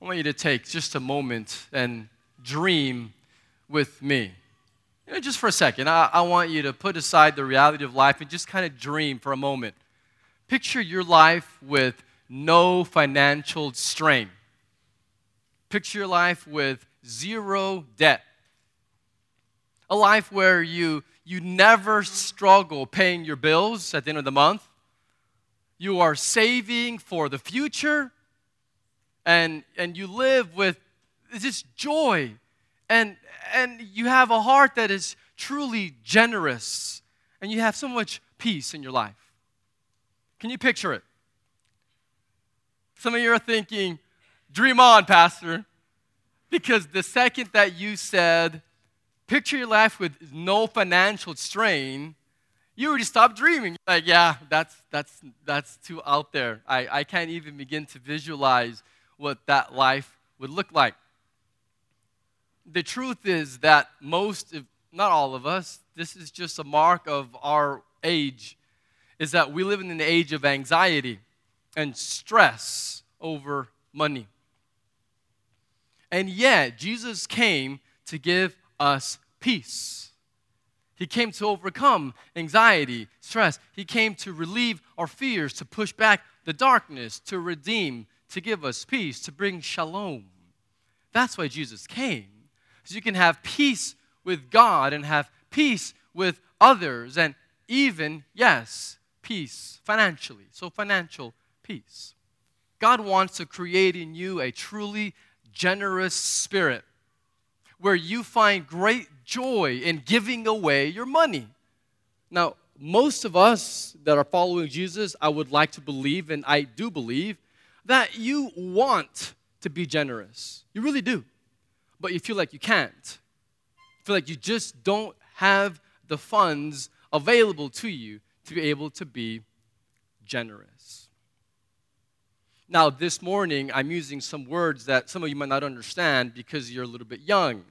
I want you to take just a moment and dream with me. You know, just for a second, I, I want you to put aside the reality of life and just kind of dream for a moment. Picture your life with no financial strain. Picture your life with zero debt. A life where you, you never struggle paying your bills at the end of the month. You are saving for the future and, and you live with this joy and, and you have a heart that is truly generous and you have so much peace in your life. Can you picture it? Some of you are thinking, dream on, Pastor. Because the second that you said, picture your life with no financial strain, you already stopped dreaming. Like, yeah, that's, that's, that's too out there. I, I can't even begin to visualize what that life would look like. The truth is that most, if not all of us, this is just a mark of our age, is that we live in an age of anxiety and stress over money. And yet, Jesus came to give us peace. He came to overcome anxiety, stress. He came to relieve our fears, to push back the darkness, to redeem, to give us peace, to bring shalom. That's why Jesus came. So you can have peace with God and have peace with others, and even, yes, peace financially. So, financial peace. God wants to create in you a truly generous spirit where you find great joy in giving away your money. Now, most of us that are following Jesus, I would like to believe, and I do believe, that you want to be generous. You really do. But you feel like you can't. You feel like you just don't have the funds available to you to be able to be generous. Now, this morning, I'm using some words that some of you might not understand because you're a little bit young.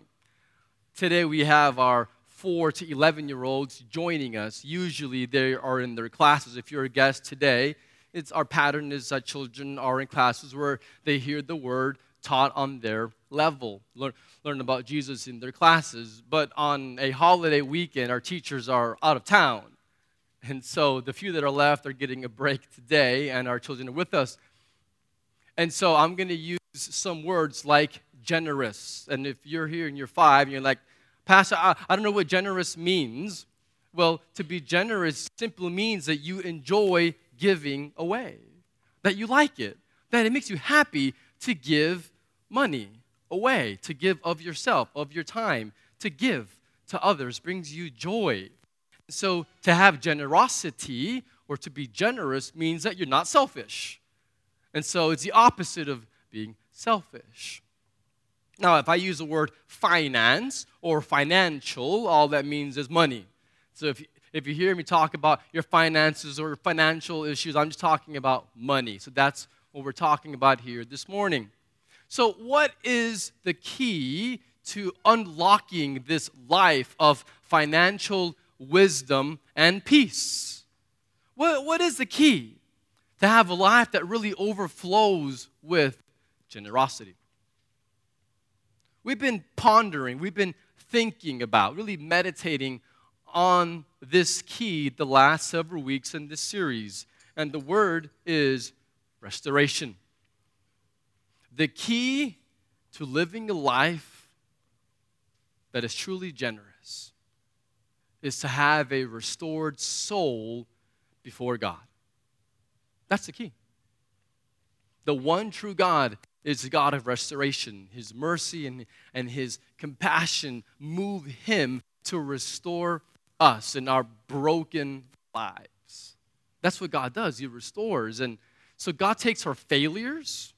Today, we have our 4 to 11 year olds joining us. Usually, they are in their classes. If you're a guest today, it's our pattern is that children are in classes where they hear the word taught on their level, learn, learn about Jesus in their classes. But on a holiday weekend, our teachers are out of town. And so the few that are left are getting a break today, and our children are with us. And so I'm going to use some words like generous. And if you're here and you're five, and you're like, Pastor, I, I don't know what generous means. Well, to be generous simply means that you enjoy giving away, that you like it, that it makes you happy to give money away, to give of yourself, of your time, to give to others brings you joy. So to have generosity or to be generous means that you're not selfish. And so it's the opposite of being selfish. Now, if I use the word finance or financial, all that means is money. So if, if you hear me talk about your finances or financial issues, I'm just talking about money. So that's what we're talking about here this morning. So, what is the key to unlocking this life of financial wisdom and peace? What, what is the key to have a life that really overflows with generosity? We've been pondering, we've been thinking about, really meditating on this key the last several weeks in this series. And the word is restoration. The key to living a life that is truly generous is to have a restored soul before God. That's the key. The one true God is the God of restoration. His mercy and, and His compassion move Him to restore us and our broken lives. That's what God does. He restores. And so God takes our failures,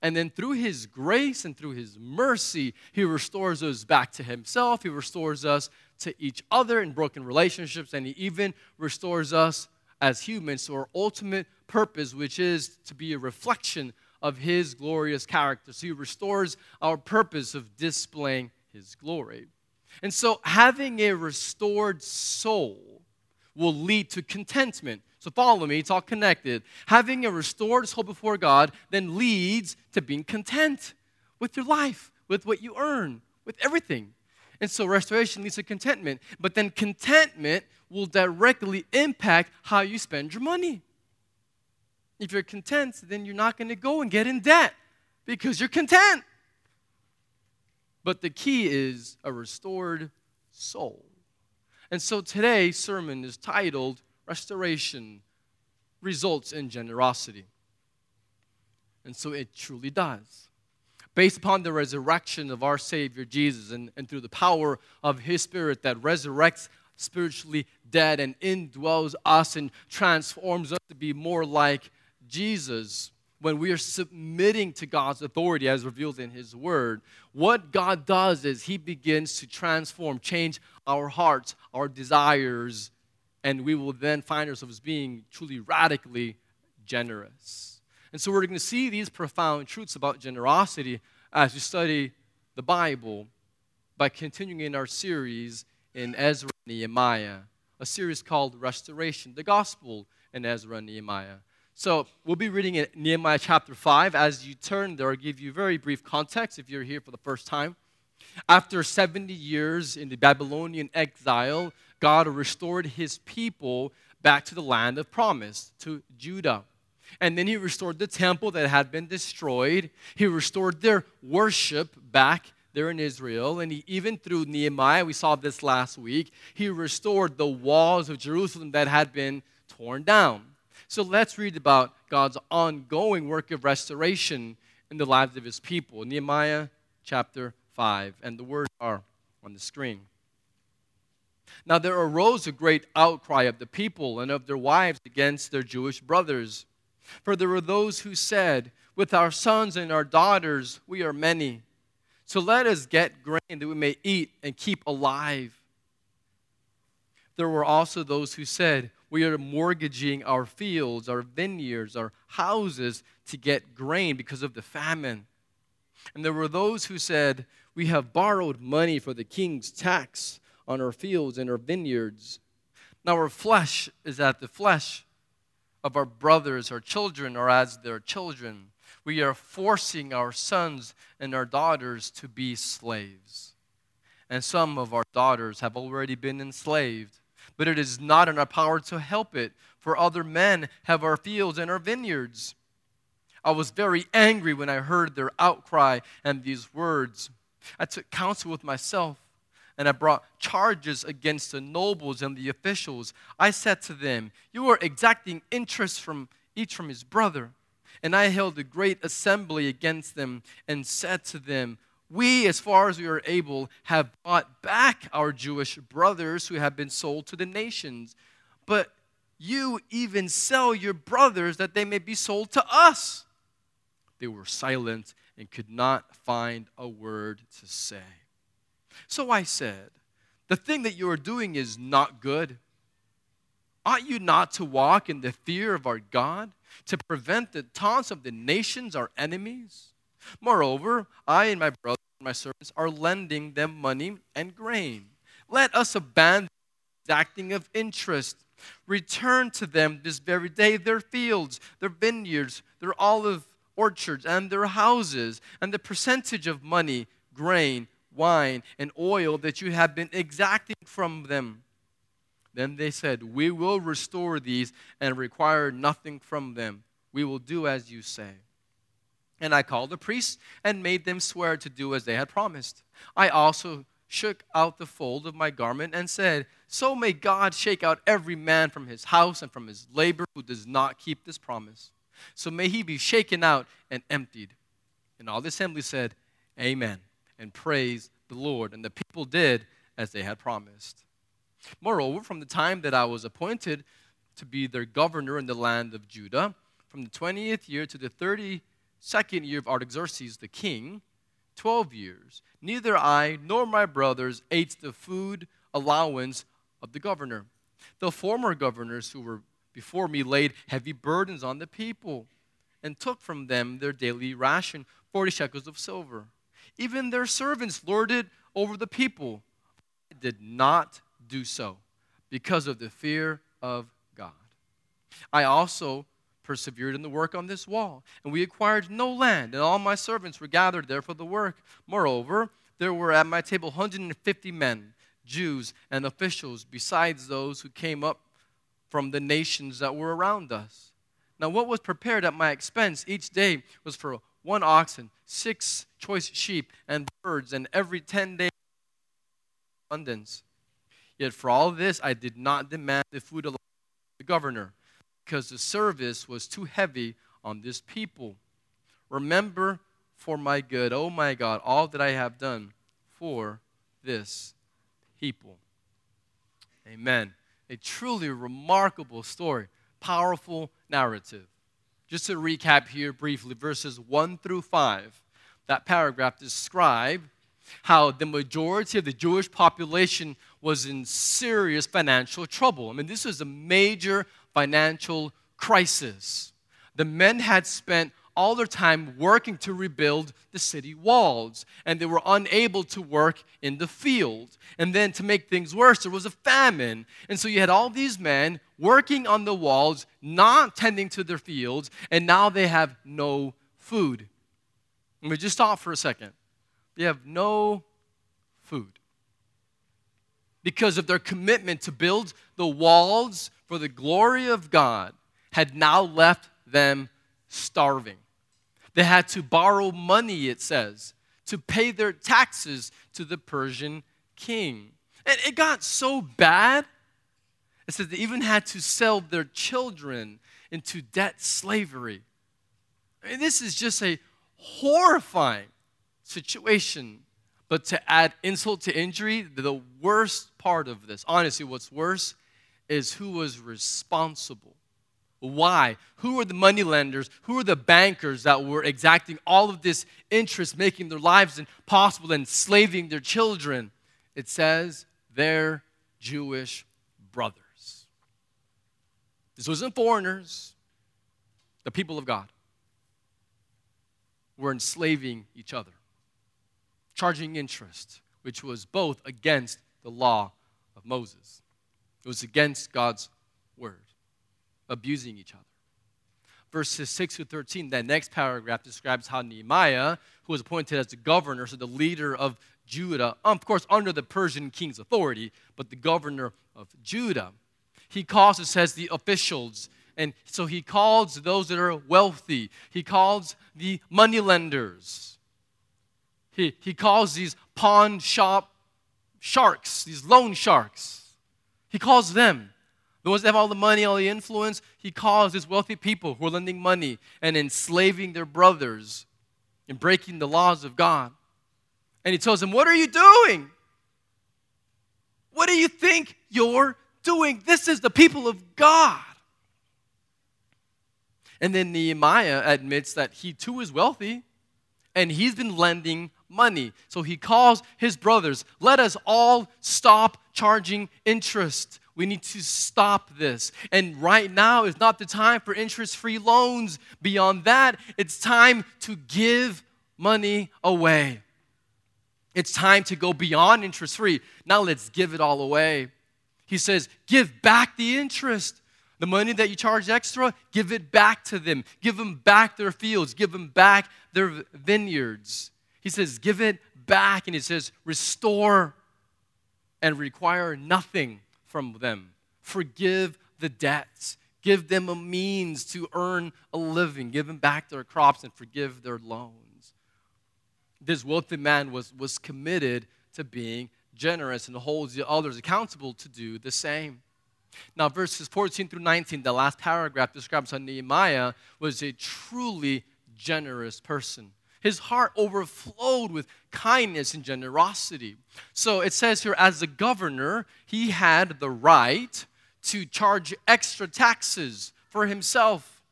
and then through His grace and through His mercy, He restores us back to Himself. He restores us to each other in broken relationships, and He even restores us as humans to our ultimate purpose, which is to be a reflection of His glorious character. So He restores our purpose of displaying His glory. And so, having a restored soul will lead to contentment. So, follow me, it's all connected. Having a restored soul before God then leads to being content. with your life, with what you earn, with everything. And so restoration leads to contentment. But then contentment will directly impact how you spend your money. If you're content, then you're not going to go and get in debt because you're content. But the key is a restored soul. And so today's sermon is titled Restoration Results in Generosity. And so it truly does. Based upon the resurrection of our Savior Jesus and, and through the power of His Spirit that resurrects spiritually dead and indwells us and transforms us to be more like Jesus, when we are submitting to God's authority as revealed in His Word, what God does is He begins to transform, change our hearts, our desires, and we will then find ourselves being truly radically generous. And so we're going to see these profound truths about generosity as we study the Bible by continuing in our series in Ezra and Nehemiah, a series called Restoration, the Gospel in Ezra and Nehemiah. So we'll be reading in Nehemiah chapter 5. As you turn there, I'll give you very brief context if you're here for the first time. After 70 years in the Babylonian exile, God restored his people back to the land of promise, to Judah. And then he restored the temple that had been destroyed. He restored their worship back there in Israel. And he, even through Nehemiah, we saw this last week, he restored the walls of Jerusalem that had been torn down. So let's read about God's ongoing work of restoration in the lives of his people. Nehemiah chapter 5, and the words are on the screen. Now there arose a great outcry of the people and of their wives against their Jewish brothers. For there were those who said, With our sons and our daughters we are many. So let us get grain that we may eat and keep alive. There were also those who said, we are mortgaging our fields, our vineyards, our houses to get grain because of the famine. And there were those who said, We have borrowed money for the king's tax on our fields and our vineyards. Now our flesh is at the flesh of our brothers, our children, or as their children. We are forcing our sons and our daughters to be slaves. And some of our daughters have already been enslaved but it is not in our power to help it, for other men have our fields and our vineyards. I was very angry when I heard their outcry and these words. I took counsel with myself and I brought charges against the nobles and the officials. I said to them, You are exacting interest from each from his brother. And I held a great assembly against them and said to them, we, as far as we are able, have bought back our Jewish brothers who have been sold to the nations. But you even sell your brothers that they may be sold to us. They were silent and could not find a word to say. So I said, The thing that you are doing is not good. Ought you not to walk in the fear of our God, to prevent the taunts of the nations, our enemies? Moreover, I and my brothers my servants are lending them money and grain. Let us abandon the acting of interest. Return to them this very day their fields, their vineyards, their olive orchards, and their houses, and the percentage of money, grain, wine, and oil that you have been exacting from them. Then they said, We will restore these and require nothing from them. We will do as you say. And I called the priests and made them swear to do as they had promised. I also shook out the fold of my garment and said, So may God shake out every man from his house and from his labor who does not keep this promise. So may he be shaken out and emptied. And all the assembly said, Amen, and praise the Lord. And the people did as they had promised. Moreover, from the time that I was appointed to be their governor in the land of Judah, from the 20th year to the 30th second year of Artaxerxes the king, 12 years. Neither I nor my brothers ate the food allowance of the governor. The former governors who were before me laid heavy burdens on the people and took from them their daily ration, 40 shekels of silver. Even their servants lorded over the people. I did not do so because of the fear of God. I also persevered in the work on this wall, and we acquired no land, and all my servants were gathered there for the work. Moreover, there were at my table 150 men, Jews and officials, besides those who came up from the nations that were around us. Now, what was prepared at my expense each day was for one oxen, six choice sheep, and birds, and every ten days abundance. Yet for all this, I did not demand the food of the governor because the service was too heavy on this people. Remember for my good, oh my God, all that I have done for this people. Amen. A truly remarkable story, powerful narrative. Just to recap here briefly, verses 1 through 5, that paragraph describe how the majority of the Jewish population was in serious financial trouble. I mean, this was a major financial crisis. The men had spent all their time working to rebuild the city walls, and they were unable to work in the field. And then to make things worse, there was a famine. And so you had all these men working on the walls, not tending to their fields, and now they have no food. Let me just stop for a second. They have no food. Because of their commitment to build the walls for the glory of God had now left them starving. They had to borrow money, it says, to pay their taxes to the Persian king. And it got so bad, it says they even had to sell their children into debt slavery. I mean, this is just a horrifying situation. But to add insult to injury, the worst part of this, honestly, what's worse is who was responsible. Why? Who were the moneylenders? Who were the bankers that were exacting all of this interest, making their lives impossible, enslaving their children? It says their Jewish brothers. This wasn't foreigners, the people of God were enslaving each other, charging interest, which was both against the law of Moses. It was against God's word, abusing each other. Verses 6 to 13, that next paragraph describes how Nehemiah, who was appointed as the governor, so the leader of Judah, um, of course, under the Persian king's authority, but the governor of Judah, he calls, it says, the officials. And so he calls those that are wealthy, he calls the moneylenders, he, he calls these pawn shop sharks, these loan sharks. He calls them. The ones that have all the money, all the influence, he calls these wealthy people who are lending money and enslaving their brothers and breaking the laws of God. And he tells them, What are you doing? What do you think you're doing? This is the people of God. And then Nehemiah admits that he too is wealthy and he's been lending money. So he calls his brothers, let us all stop charging interest. We need to stop this. And right now is not the time for interest free loans. Beyond that, it's time to give money away. It's time to go beyond interest free. Now let's give it all away. He says, give back the interest. The money that you charge extra, give it back to them. Give them back their fields. Give them back their vineyards. He says, give it back. And he says, restore and require nothing from them. Forgive the debts. Give them a means to earn a living. Give them back their crops and forgive their loans. This wealthy man was, was committed to being generous and holds the others accountable to do the same. Now, verses 14 through 19, the last paragraph describes how Nehemiah was a truly generous person. His heart overflowed with kindness and generosity. So it says here, as the governor, he had the right to charge extra taxes for himself.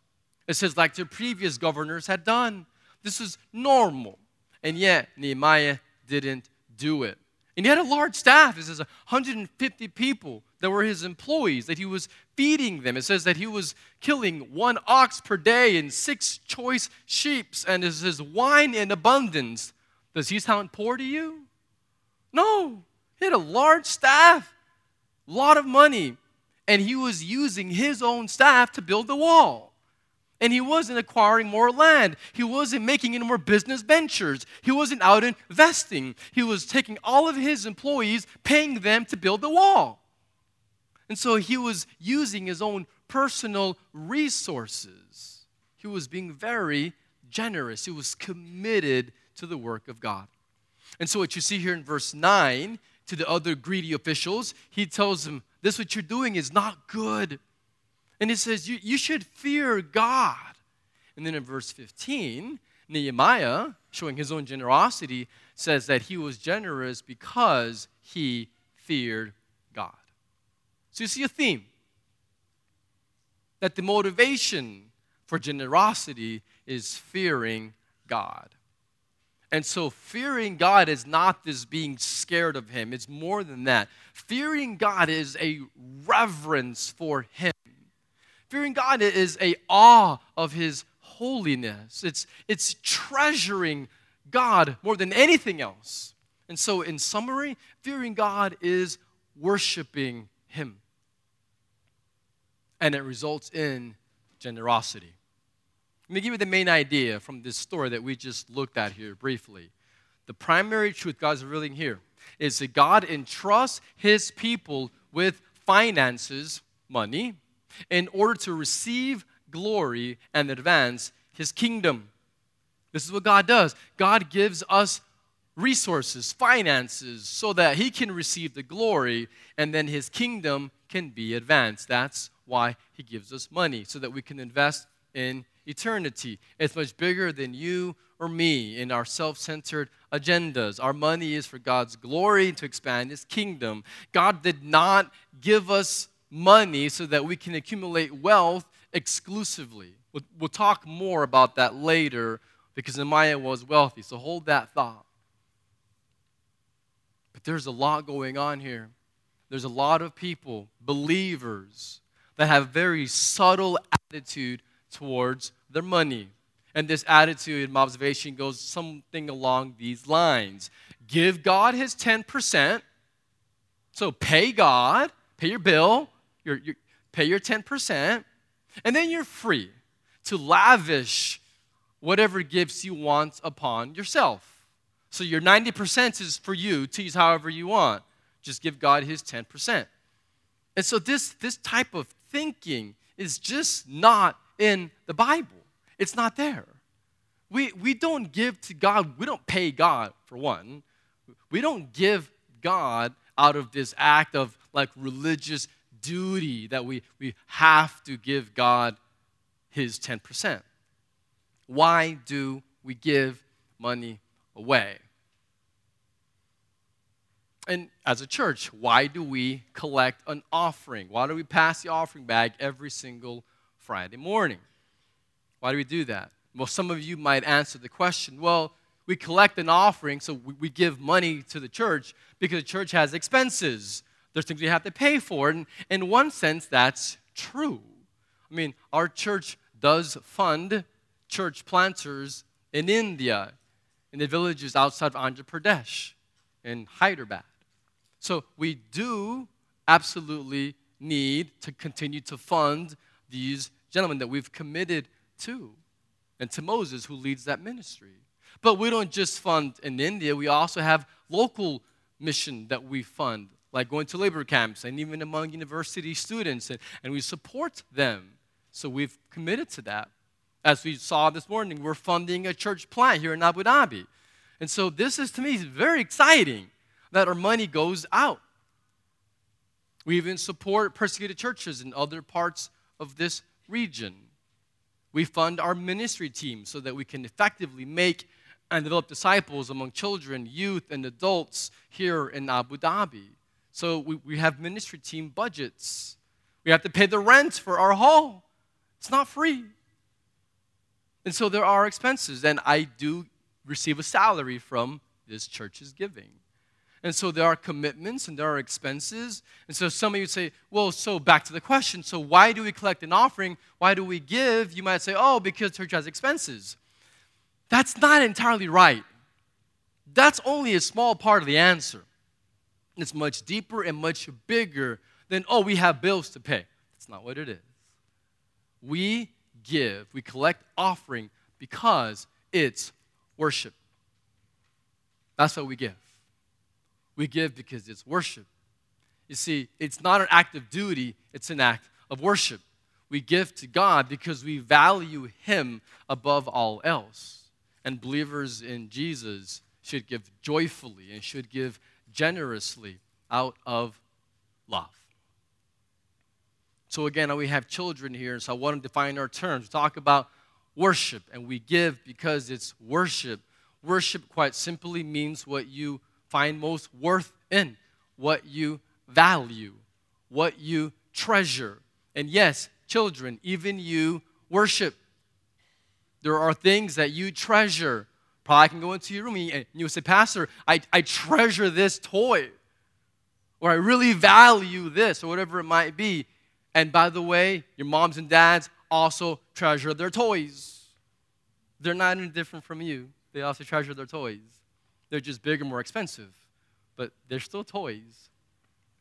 It says, like the previous governors had done. This is normal. And yet, Nehemiah didn't do it. And he had a large staff. It says 150 people that were his employees, that he was feeding them. It says that he was killing one ox per day and six choice sheep, and it says wine in abundance. Does he sound poor to you? No. He had a large staff, a lot of money, and he was using his own staff to build the wall. And he wasn't acquiring more land. He wasn't making any more business ventures. He wasn't out investing. He was taking all of his employees, paying them to build the wall. And so he was using his own personal resources. He was being very generous. He was committed to the work of God. And so, what you see here in verse 9 to the other greedy officials, he tells them, This what you're doing is not good. And he says, You, you should fear God. And then in verse 15, Nehemiah, showing his own generosity, says that he was generous because he feared God. So you see a theme that the motivation for generosity is fearing God. And so, fearing God is not this being scared of Him, it's more than that. Fearing God is a reverence for Him. Fearing God is a awe of His holiness. It's, it's treasuring God more than anything else. And so, in summary, fearing God is worshiping Him. And it results in generosity. Let me give you the main idea from this story that we just looked at here briefly. The primary truth God's revealing here is that God entrusts his people with finances, money, in order to receive glory and advance his kingdom. This is what God does. God gives us resources, finances, so that he can receive the glory and then his kingdom can be advanced. That's why he gives us money, so that we can invest in eternity. It's much bigger than you or me in our self centered agendas. Our money is for God's glory to expand His kingdom. God did not give us money so that we can accumulate wealth exclusively. We'll, we'll talk more about that later because Nehemiah was wealthy, so hold that thought. But there's a lot going on here. There's a lot of people, believers, that have very subtle attitude towards their money. And this attitude, my observation, goes something along these lines Give God his 10%. So pay God, pay your bill, your, pay your 10%, and then you're free to lavish whatever gifts you want upon yourself. So your 90% is for you to use however you want. Just give God his 10%. And so this, this type of thinking is just not in the Bible. It's not there. We, we don't give to God, we don't pay God, for one. We don't give God out of this act of like religious duty that we, we have to give God his 10%. Why do we give money away? And as a church, why do we collect an offering? Why do we pass the offering bag every single Friday morning? Why do we do that? Well, some of you might answer the question well, we collect an offering, so we, we give money to the church because the church has expenses. There's things we have to pay for. And in one sense, that's true. I mean, our church does fund church planters in India, in the villages outside of Andhra Pradesh, in Hyderabad. So we do absolutely need to continue to fund these gentlemen that we've committed to, and to Moses, who leads that ministry. But we don't just fund in India, we also have local mission that we fund, like going to labor camps and even among university students, and, and we support them. So we've committed to that. As we saw this morning, we're funding a church plant here in Abu Dhabi. And so this is to me very exciting that our money goes out. We even support persecuted churches in other parts of this region. We fund our ministry team so that we can effectively make and develop disciples among children, youth, and adults here in Abu Dhabi. So we, we have ministry team budgets. We have to pay the rent for our hall. It's not free. And so there are expenses, and I do receive a salary from this church's giving. And so there are commitments and there are expenses. And so some of you say, well, so back to the question so why do we collect an offering? Why do we give? You might say, oh, because church has expenses. That's not entirely right. That's only a small part of the answer. It's much deeper and much bigger than, oh, we have bills to pay. That's not what it is. We give. We collect offering because it's worship. That's what we give. We give because it's worship. You see, it's not an act of duty, it's an act of worship. We give to God because we value Him above all else. And believers in Jesus should give joyfully and should give generously out of love. So, again, we have children here, so I want to define our terms. We talk about worship, and we give because it's worship. Worship, quite simply, means what you find most worth in, what you value, what you treasure. And yes, children, even you worship. There are things that you treasure. Probably can go into your room and you say, Pastor, I, I treasure this toy, or I really value this, or whatever it might be. And by the way, your moms and dads also treasure their toys. They're not any different from you. They also treasure their toys. They're just bigger, more expensive, but they're still toys,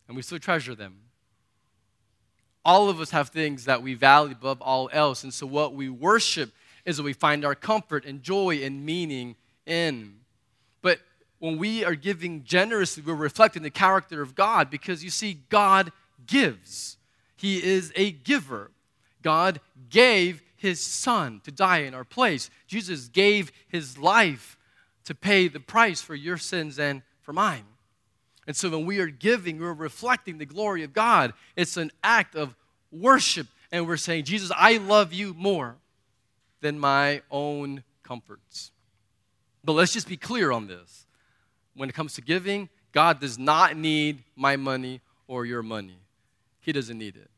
and we still treasure them. All of us have things that we value above all else, and so what we worship is what we find our comfort and joy and meaning in. But when we are giving generously, we're reflecting the character of God because you see, God gives. He is a giver. God gave his son to die in our place. Jesus gave his life to pay the price for your sins and for mine. And so when we are giving, we're reflecting the glory of God. It's an act of worship. And we're saying, Jesus, I love you more than my own comforts. But let's just be clear on this. When it comes to giving, God does not need my money or your money. He doesn't need it.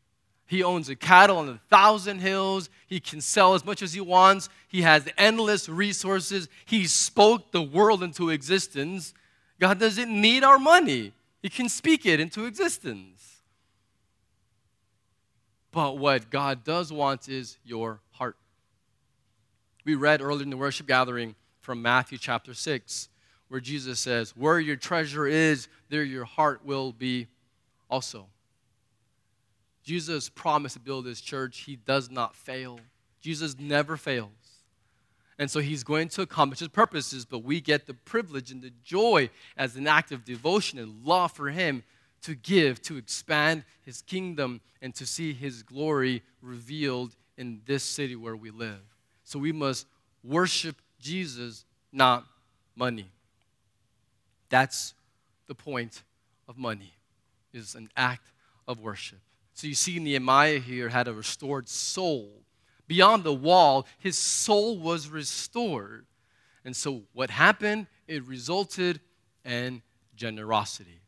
He owns a cattle on a thousand hills. He can sell as much as he wants. He has endless resources. He spoke the world into existence. God doesn't need our money, He can speak it into existence. But what God does want is your heart. We read earlier in the worship gathering from Matthew chapter 6, where Jesus says, Where your treasure is, there your heart will be also. Jesus promised to build his church. He does not fail. Jesus never fails. And so he's going to accomplish his purposes, but we get the privilege and the joy as an act of devotion and love for him to give, to expand his kingdom, and to see his glory revealed in this city where we live. So we must worship Jesus, not money. That's the point of money, is an act of worship. So you see, Nehemiah here had a restored soul. Beyond the wall, his soul was restored. And so what happened? It resulted in generosity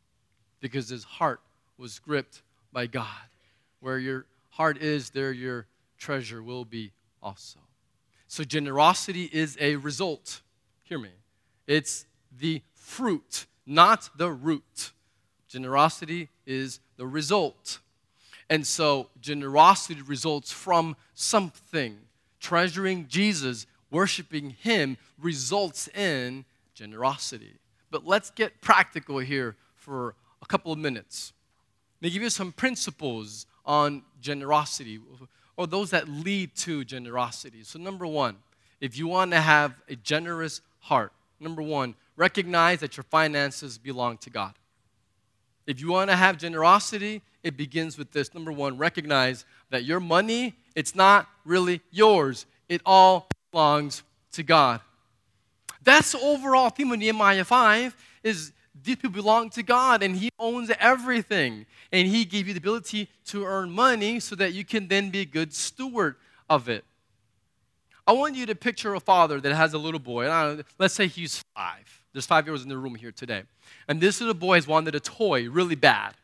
because his heart was gripped by God. Where your heart is, there your treasure will be also. So generosity is a result. Hear me. It's the fruit, not the root. Generosity is the result. And so generosity results from something. Treasuring Jesus, worshiping Him, results in generosity. But let's get practical here for a couple of minutes. Let me give you some principles on generosity or those that lead to generosity. So, number one, if you want to have a generous heart, number one, recognize that your finances belong to God. If you want to have generosity, it begins with this. Number one, recognize that your money, it's not really yours. It all belongs to God. That's the overall theme of Nehemiah 5 is these people belong to God and He owns everything. And He gave you the ability to earn money so that you can then be a good steward of it. I want you to picture a father that has a little boy. Know, let's say he's five. There's five year olds in the room here today. And this little boy has wanted a toy really bad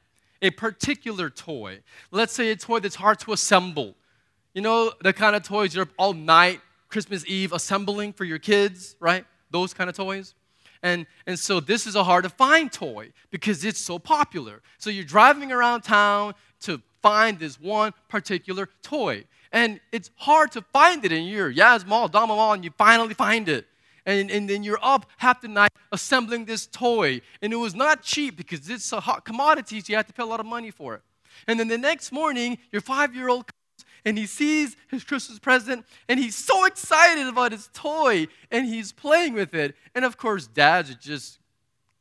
a particular toy. Let's say a toy that's hard to assemble. You know, the kind of toys you're up all night, Christmas Eve, assembling for your kids, right? Those kind of toys. And, and so this is a hard to find toy because it's so popular. So you're driving around town to find this one particular toy. And it's hard to find it in your Yas Mall, Dalma Mall, and you finally find it and, and then you're up half the night assembling this toy. And it was not cheap because it's a hot commodity, so you have to pay a lot of money for it. And then the next morning, your five year old and he sees his Christmas present and he's so excited about his toy and he's playing with it. And of course, dads are just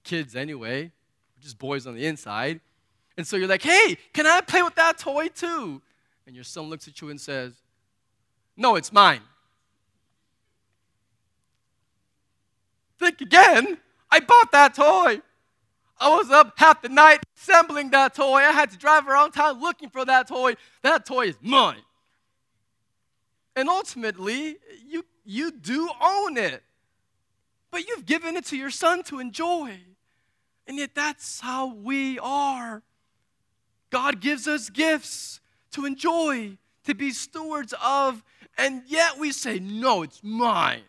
kids anyway, just boys on the inside. And so you're like, hey, can I play with that toy too? And your son looks at you and says, no, it's mine. Think again. I bought that toy. I was up half the night assembling that toy. I had to drive around town looking for that toy. That toy is mine. And ultimately, you, you do own it. But you've given it to your son to enjoy. And yet, that's how we are. God gives us gifts to enjoy, to be stewards of, and yet we say, No, it's mine.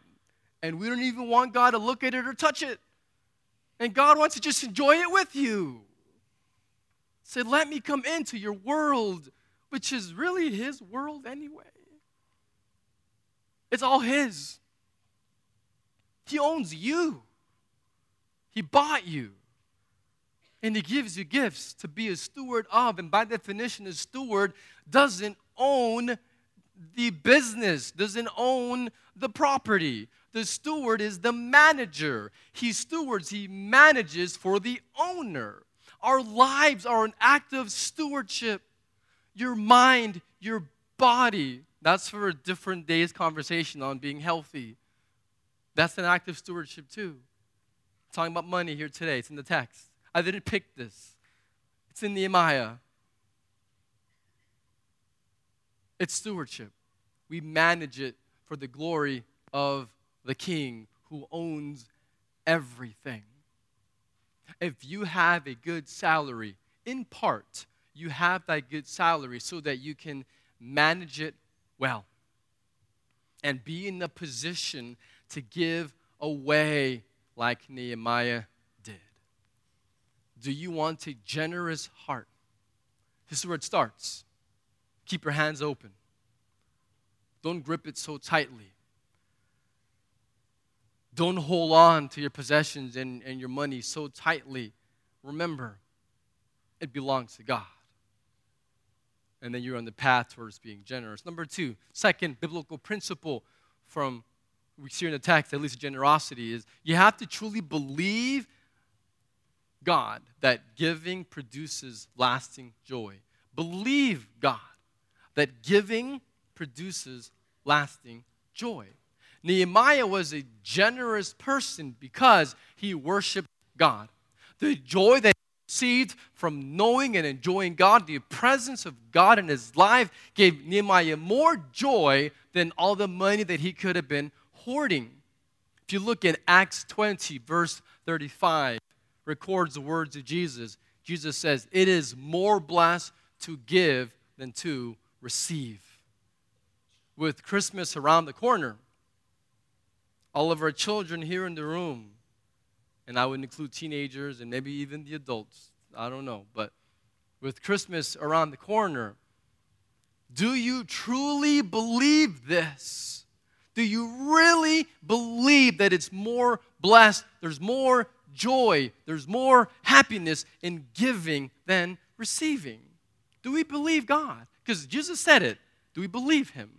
And we don't even want God to look at it or touch it. And God wants to just enjoy it with you. Say, let me come into your world, which is really His world anyway. It's all His. He owns you, He bought you. And He gives you gifts to be a steward of. And by definition, a steward doesn't own the business, doesn't own the property. The steward is the manager. He stewards, he manages for the owner. Our lives are an act of stewardship. Your mind, your body. That's for a different day's conversation on being healthy. That's an act of stewardship too. I'm talking about money here today. It's in the text. I didn't pick this. It's in Nehemiah. It's stewardship. We manage it for the glory of the king who owns everything. If you have a good salary, in part, you have that good salary so that you can manage it well and be in the position to give away like Nehemiah did. Do you want a generous heart? This is where it starts. Keep your hands open. Don't grip it so tightly. Don't hold on to your possessions and, and your money so tightly. Remember, it belongs to God. And then you're on the path towards being generous. Number two, second biblical principle from we see in the text, at least generosity, is you have to truly believe God that giving produces lasting joy. Believe God that giving produces lasting joy. Nehemiah was a generous person because he worshiped God. The joy that received from knowing and enjoying God, the presence of God in his life, gave Nehemiah more joy than all the money that he could have been hoarding. If you look at Acts 20, verse 35, records the words of Jesus. Jesus says, It is more blessed to give than to receive. With Christmas around the corner, all of our children here in the room, and I would include teenagers and maybe even the adults, I don't know, but with Christmas around the corner, do you truly believe this? Do you really believe that it's more blessed, there's more joy, there's more happiness in giving than receiving? Do we believe God? Because Jesus said it. Do we believe Him?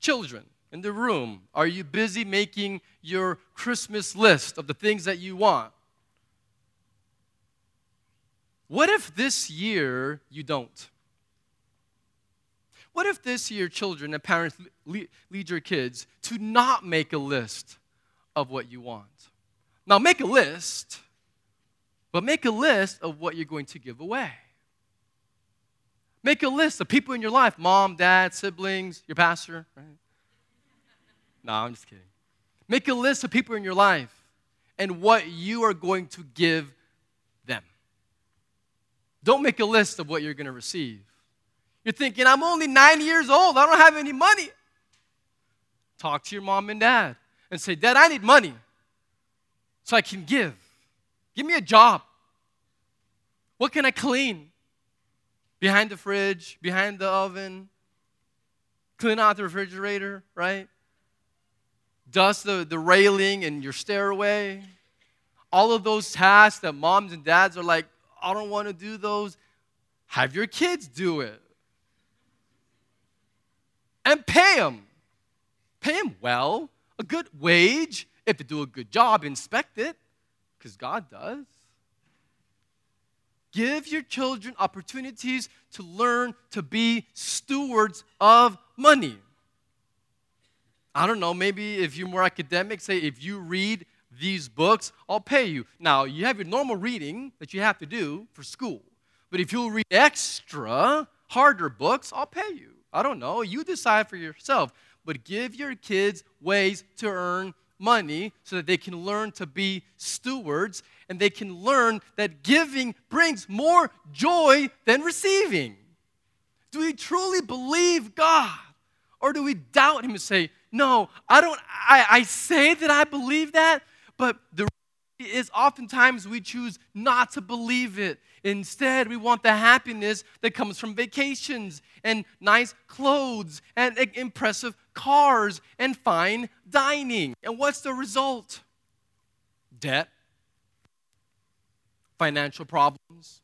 Children, in the room? Are you busy making your Christmas list of the things that you want? What if this year you don't? What if this year, children and parents lead your kids to not make a list of what you want? Now, make a list, but make a list of what you're going to give away. Make a list of people in your life mom, dad, siblings, your pastor, right? No, I'm just kidding. Make a list of people in your life and what you are going to give them. Don't make a list of what you're going to receive. You're thinking, I'm only nine years old, I don't have any money. Talk to your mom and dad and say, Dad, I need money so I can give. Give me a job. What can I clean? Behind the fridge, behind the oven, clean out the refrigerator, right? Dust the, the railing and your stairway. All of those tasks that moms and dads are like, I don't want to do those. Have your kids do it. and pay them. Pay them well, a good wage. If they do a good job, inspect it, because God does. Give your children opportunities to learn to be stewards of money. I don't know, maybe if you're more academic, say if you read these books, I'll pay you. Now, you have your normal reading that you have to do for school. But if you'll read extra, harder books, I'll pay you. I don't know. You decide for yourself. But give your kids ways to earn money so that they can learn to be stewards and they can learn that giving brings more joy than receiving. Do we truly believe God? Or do we doubt Him and say, no, I don't, I, I say that I believe that, but the reality is oftentimes we choose not to believe it. Instead, we want the happiness that comes from vacations and nice clothes and impressive cars and fine dining. And what's the result? Debt, financial problems,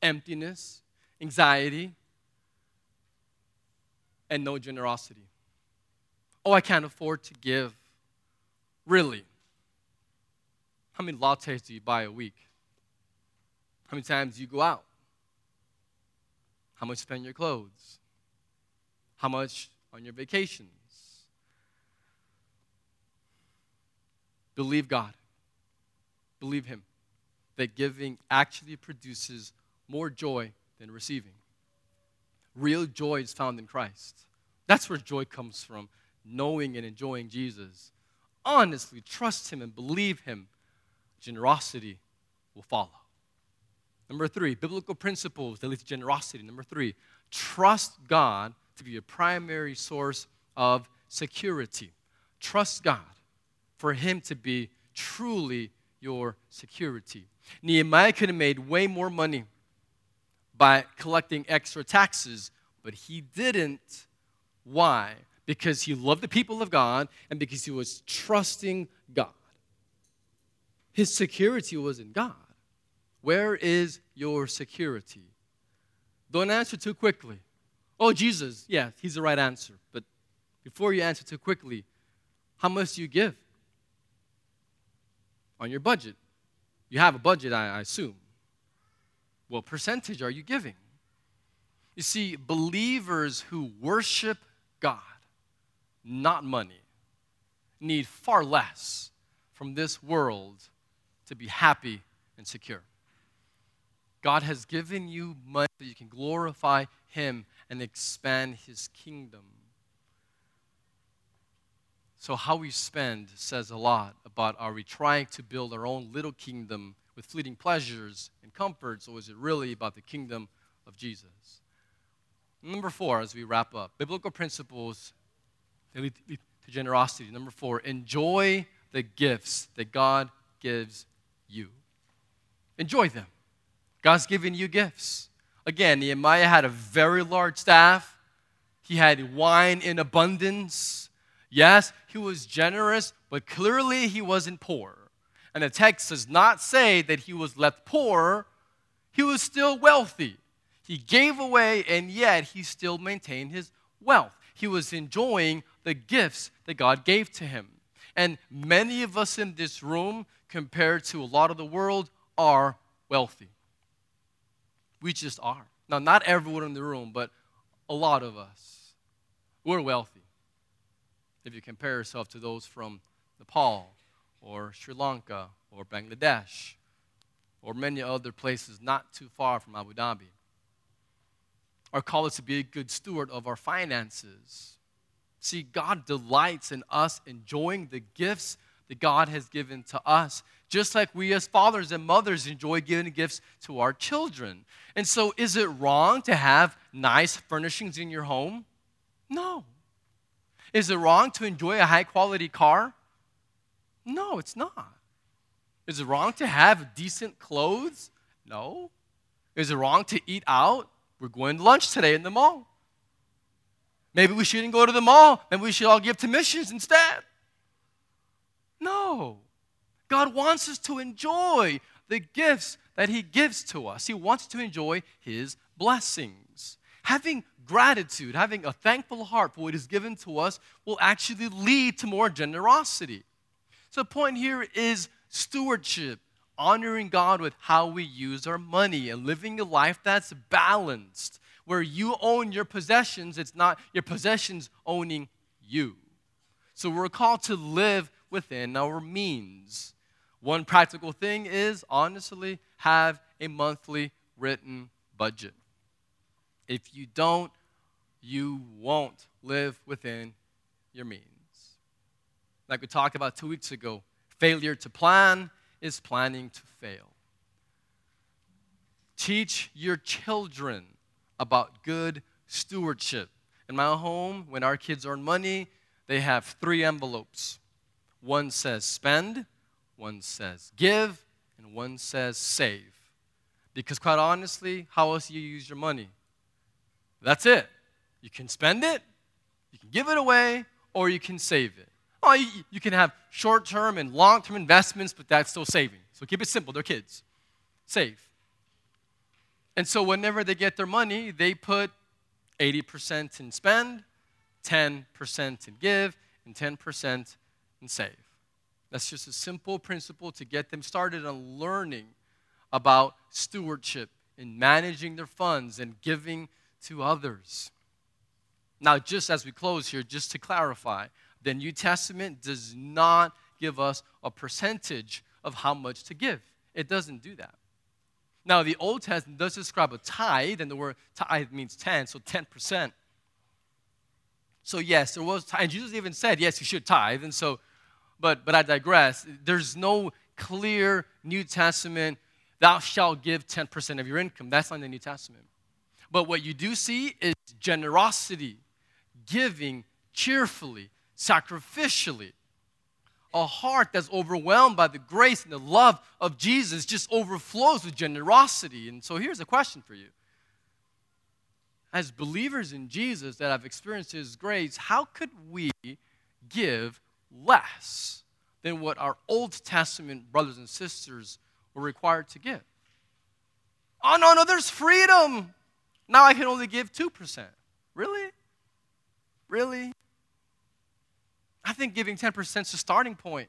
emptiness, anxiety, and no generosity. Oh, I can't afford to give. Really? How many lattes do you buy a week? How many times do you go out? How much spend your clothes? How much on your vacations? Believe God. Believe Him that giving actually produces more joy than receiving. Real joy is found in Christ. That's where joy comes from knowing and enjoying Jesus, honestly trust Him and believe Him, generosity will follow. Number three, biblical principles that lead to generosity. Number three, trust God to be a primary source of security. Trust God for Him to be truly your security. Nehemiah could have made way more money by collecting extra taxes, but he didn't. Why? Because he loved the people of God and because he was trusting God. His security was in God. Where is your security? Don't answer too quickly. Oh, Jesus, yeah, he's the right answer. But before you answer too quickly, how much do you give? On your budget. You have a budget, I, assume. What percentage are you giving? You see, believers who worship God not money, need far less from this world to be happy and secure. God has given you money that you can glorify Him and expand His kingdom. So, how we spend says a lot about are we trying to build our own little kingdom with fleeting pleasures and comforts, or is it really about the kingdom of Jesus? Number four, as we wrap up, biblical principles lead to generosity. Number four, enjoy the gifts that God gives you. Enjoy them. God's given you gifts. Again, Nehemiah had a very large staff, he had wine in abundance. Yes, he was generous, but clearly he wasn't poor. And the text does not say that he was left poor, he was still wealthy. He gave away, and yet he still maintained his wealth. He was enjoying the gifts that God gave to him. And many of us in this room, compared to a lot of the world, are wealthy. We just are. Now, not everyone in the room, but a lot of us. We're wealthy. If you compare yourself to those from Nepal or Sri Lanka or Bangladesh or many other places not too far from Abu Dhabi. Our call is to be a good steward of our finances See, God delights in us enjoying the gifts that God has given to us, just like we as fathers and mothers enjoy giving gifts to our children. And so, is it wrong to have nice furnishings in your home? No. Is it wrong to enjoy a high quality car? No, it's not. Is it wrong to have decent clothes? No. Is it wrong to eat out? We're going to lunch today in the mall. Maybe we shouldn't go to the mall. Maybe we should all give to missions instead. No. God wants us to enjoy the gifts that He gives to us. He wants to enjoy His blessings. having gratitude, having a thankful heart for what is given to us, will actually lead to more generosity. So, the point here is stewardship, honoring God with how we use our money and living a life that's balanced, where you own your possessions, it's not your possessions owning you. So, we're called to live within our means. One practical thing is honestly have a monthly written budget. If you don't, you won't live within your means. Like we talked about two weeks ago, failure to plan is planning to fail. Teach your children about good stewardship. In my home, when our kids earn money, they have three envelopes. One says spend, one says give, and one says save. Because, quite honestly, how else do you use your money? That's it. You can spend it, you can give it away, or you can save it. Oh, you, you can have short term and long term investments, but that's still saving. So keep it simple. They're kids. Save. And so whenever they get their money, they put 80% in spend, 10% in give, and 10% in save. That's just a simple principle to get them started on learning about stewardship and managing their funds and giving to others. Now, just as we close here, just to clarify, the New Testament does not give us a percentage of how much to give. It doesn't do that. Now, the Old Testament does describe a tithe, and the word tithe means 10, so 10%. So, yes, there was tithe. And Jesus even said, yes, you should tithe. And so, but, but I digress. There's no clear New Testament, thou shalt give 10% of your income. That's not in the New Testament. But what you do see is generosity, giving cheerfully, sacrificially. A heart that's overwhelmed by the grace and the love of Jesus just overflows with generosity. And so here's a question for you. As believers in Jesus that have experienced His grace, how could we give less than what our Old Testament brothers and sisters were required to give? Oh, no, no, there's freedom. Now I can only give 2%. Really? Really? I think giving 10% is the starting point.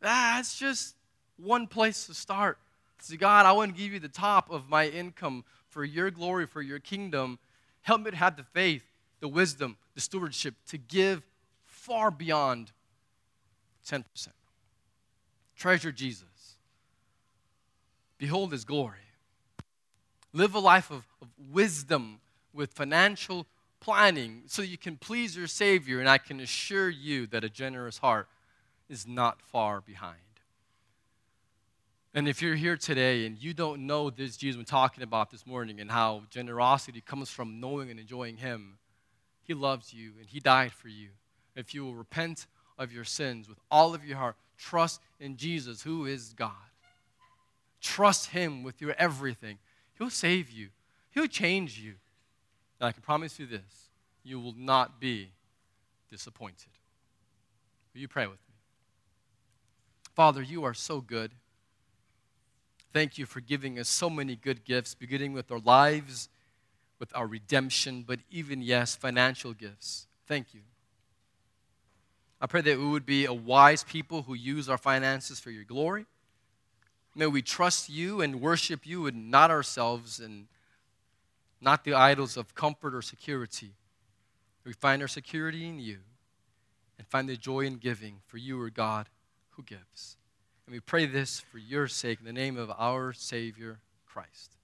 That's just one place to start. Say, God, I want to give you the top of my income for your glory, for your kingdom. Help me to have the faith, the wisdom, the stewardship to give far beyond 10%. Treasure Jesus. Behold his glory. Live a life of, of wisdom with financial planning so you can please your Savior. And I can assure you that a generous heart is not far behind. And if you're here today and you don't know this Jesus we're talking about this morning and how generosity comes from knowing and enjoying Him, He loves you and He died for you. If you will repent of your sins with all of your heart, trust in Jesus, who is God. Trust Him with your everything. He'll save you, He'll change you. And I can promise you this you will not be disappointed. Will you pray with me? Father, you are so good. Thank you for giving us so many good gifts, beginning with our lives, with our redemption, but even, yes, financial gifts. Thank you. I pray that we would be a wise people who use our finances for your glory. May we trust you and worship you and not ourselves and not the idols of comfort or security. We find our security in you and find the joy in giving, for you are God who gives. And we pray this for your sake in the name of our Savior, Christ.